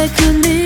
I could leave.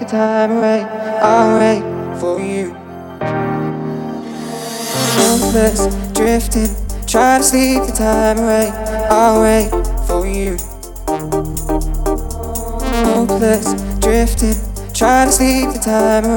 the time away. I'll wait for you. Hopeless, drifting, try to sleep the time away. I'll wait for you. Hopeless, drifting, try to sleep the time away.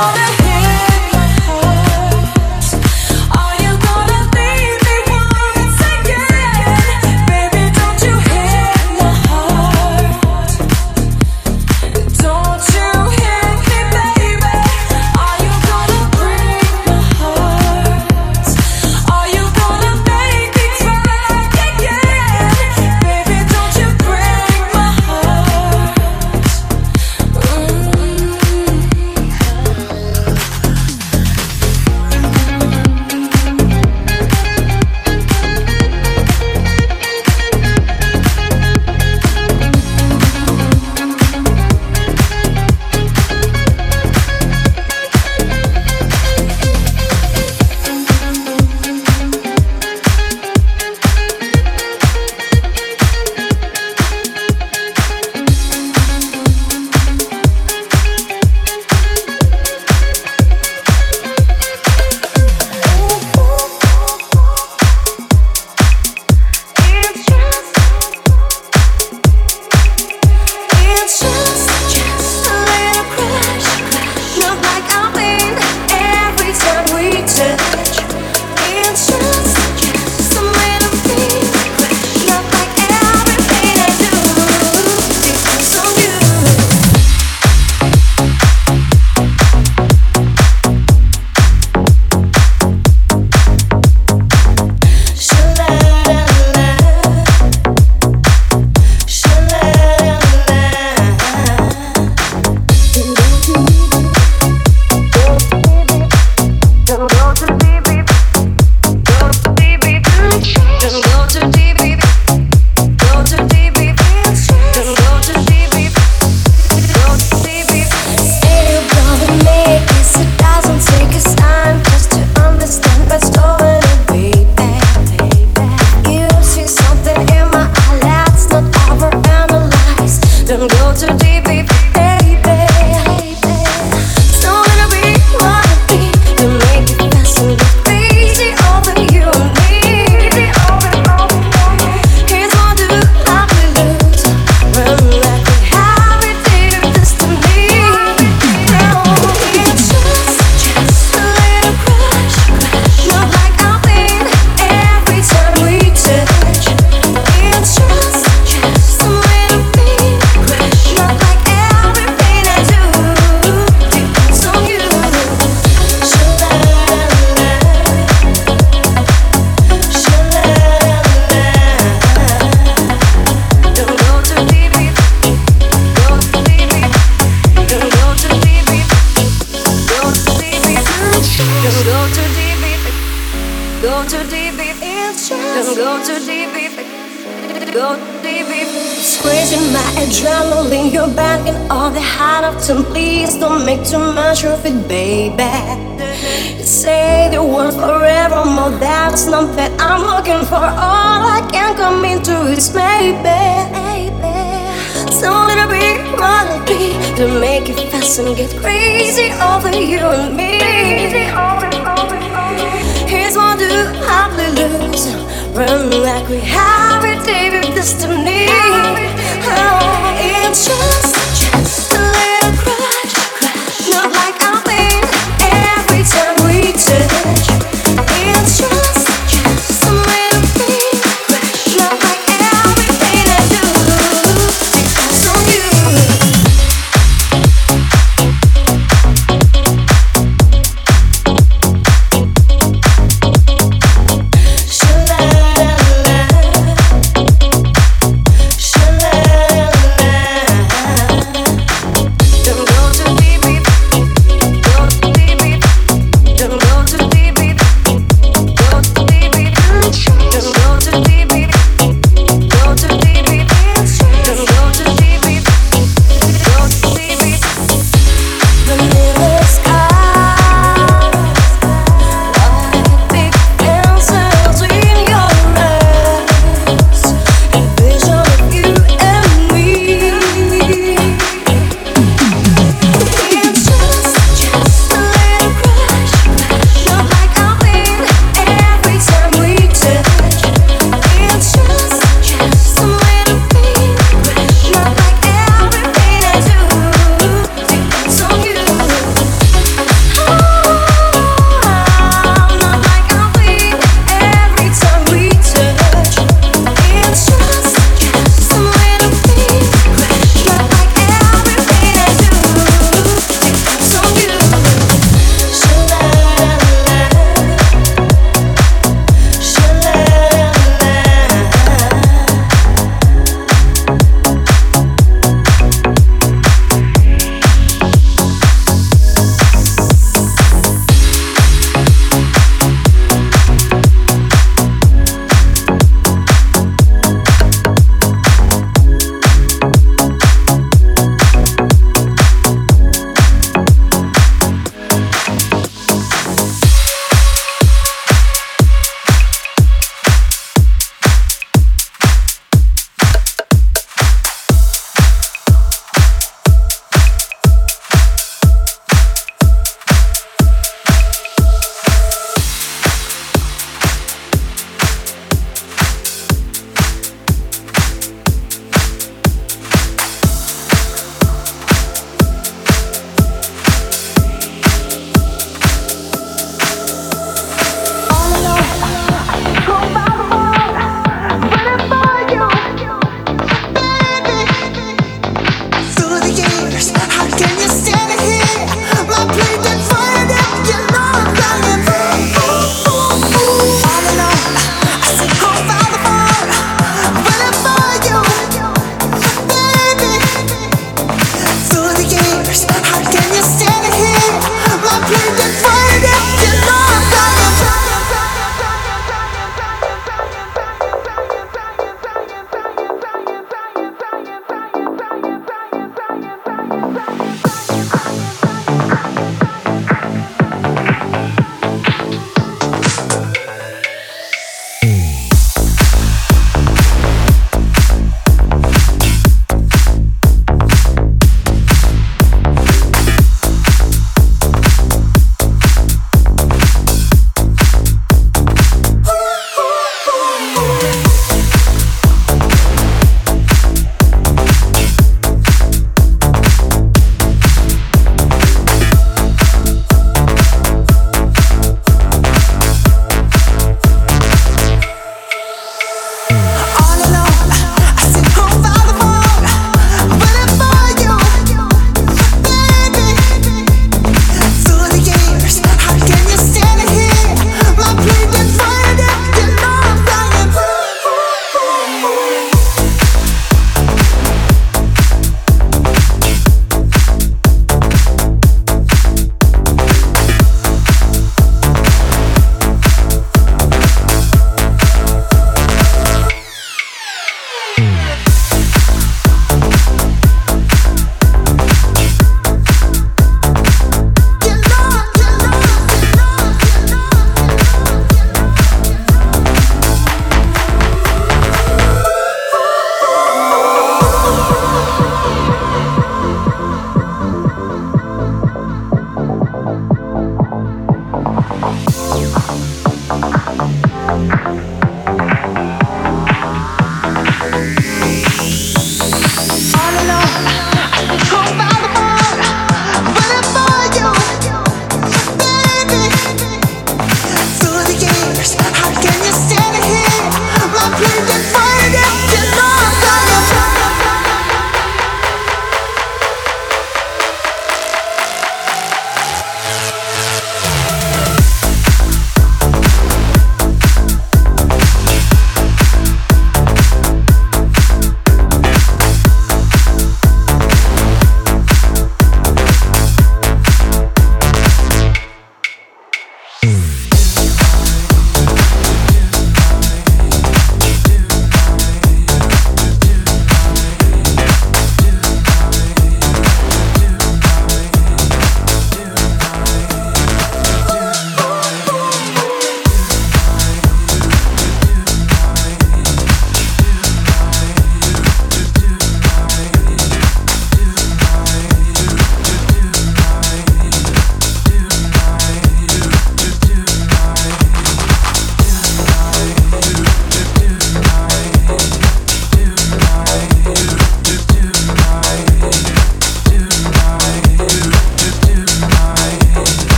wanna kiss and get crazy over you and me. Here's one do hardly lose. Run like we have it, David Destiny. Oh, it's just.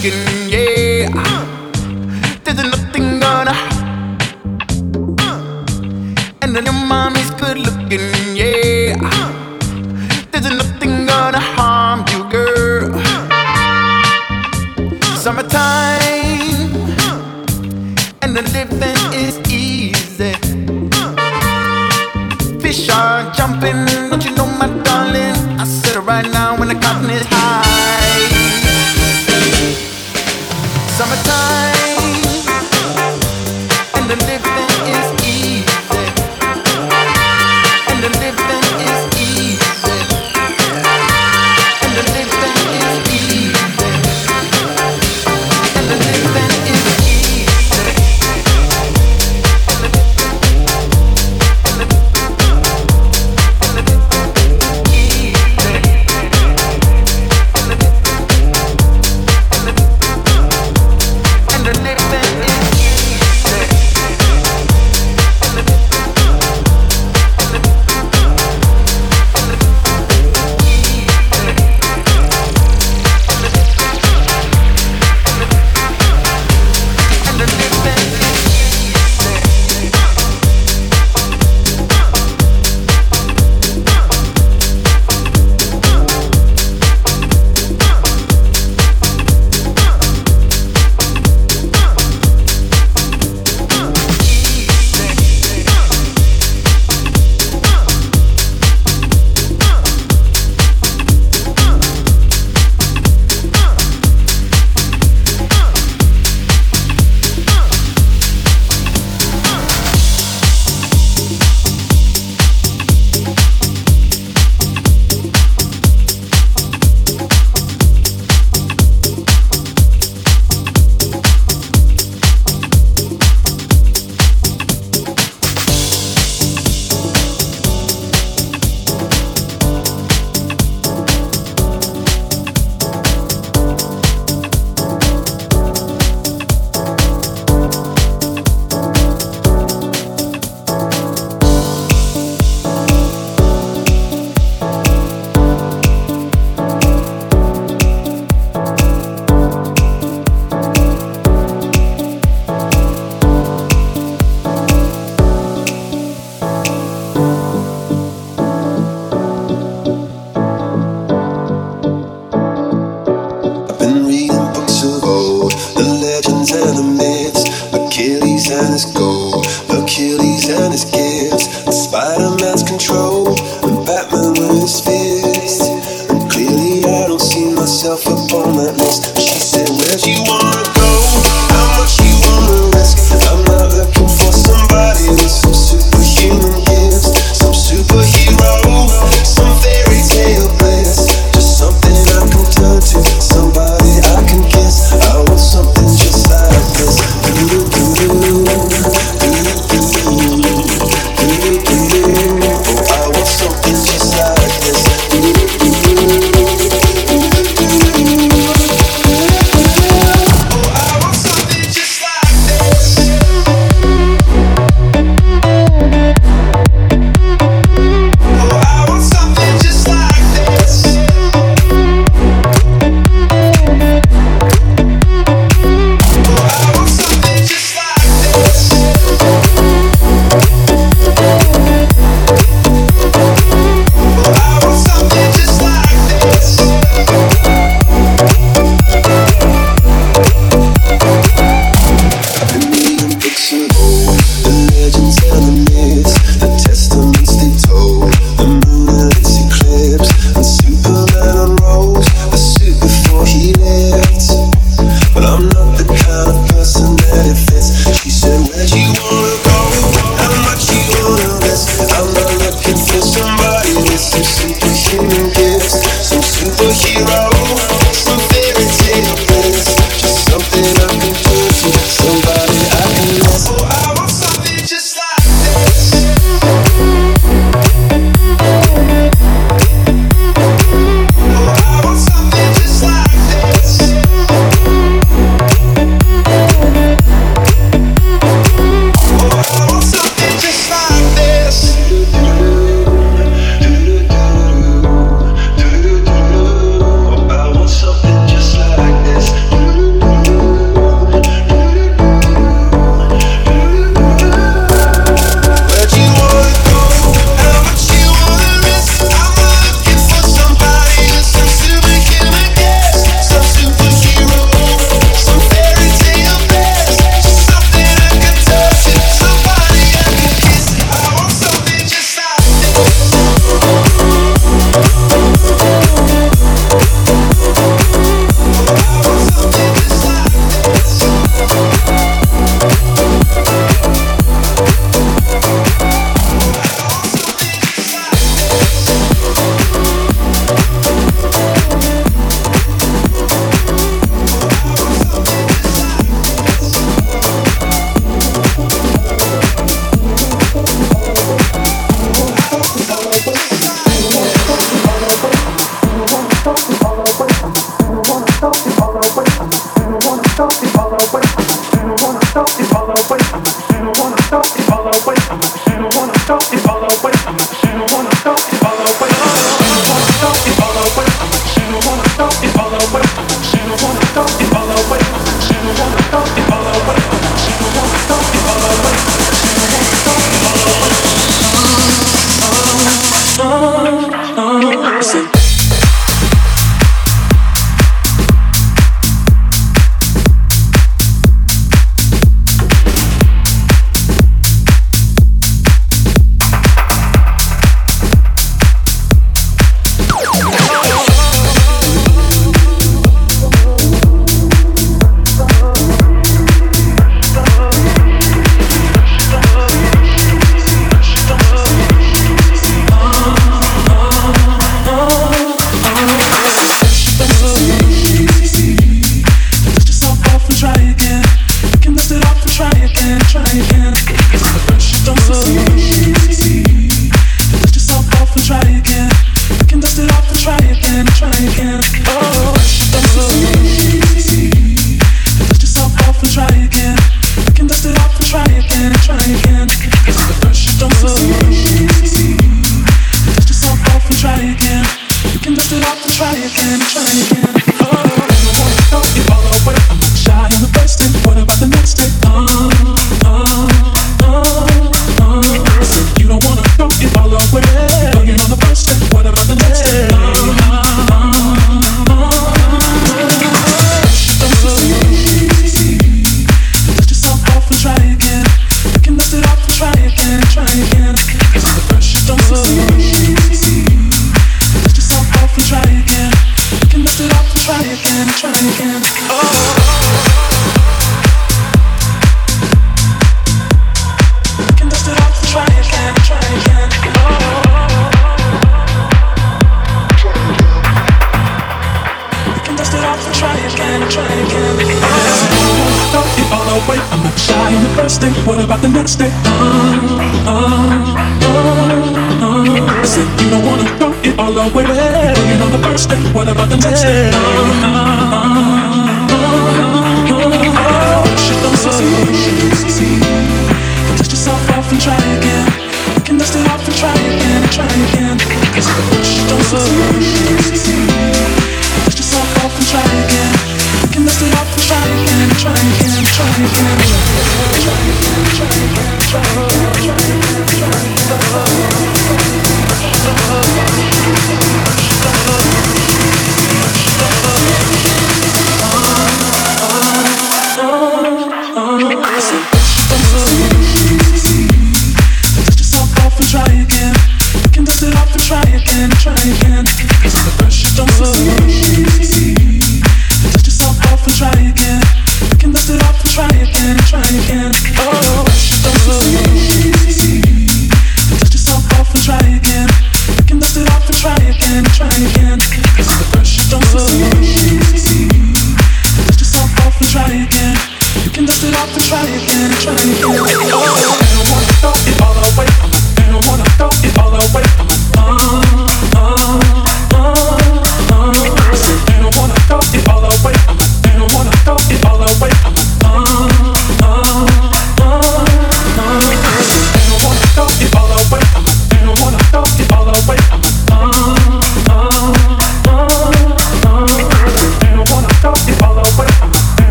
Get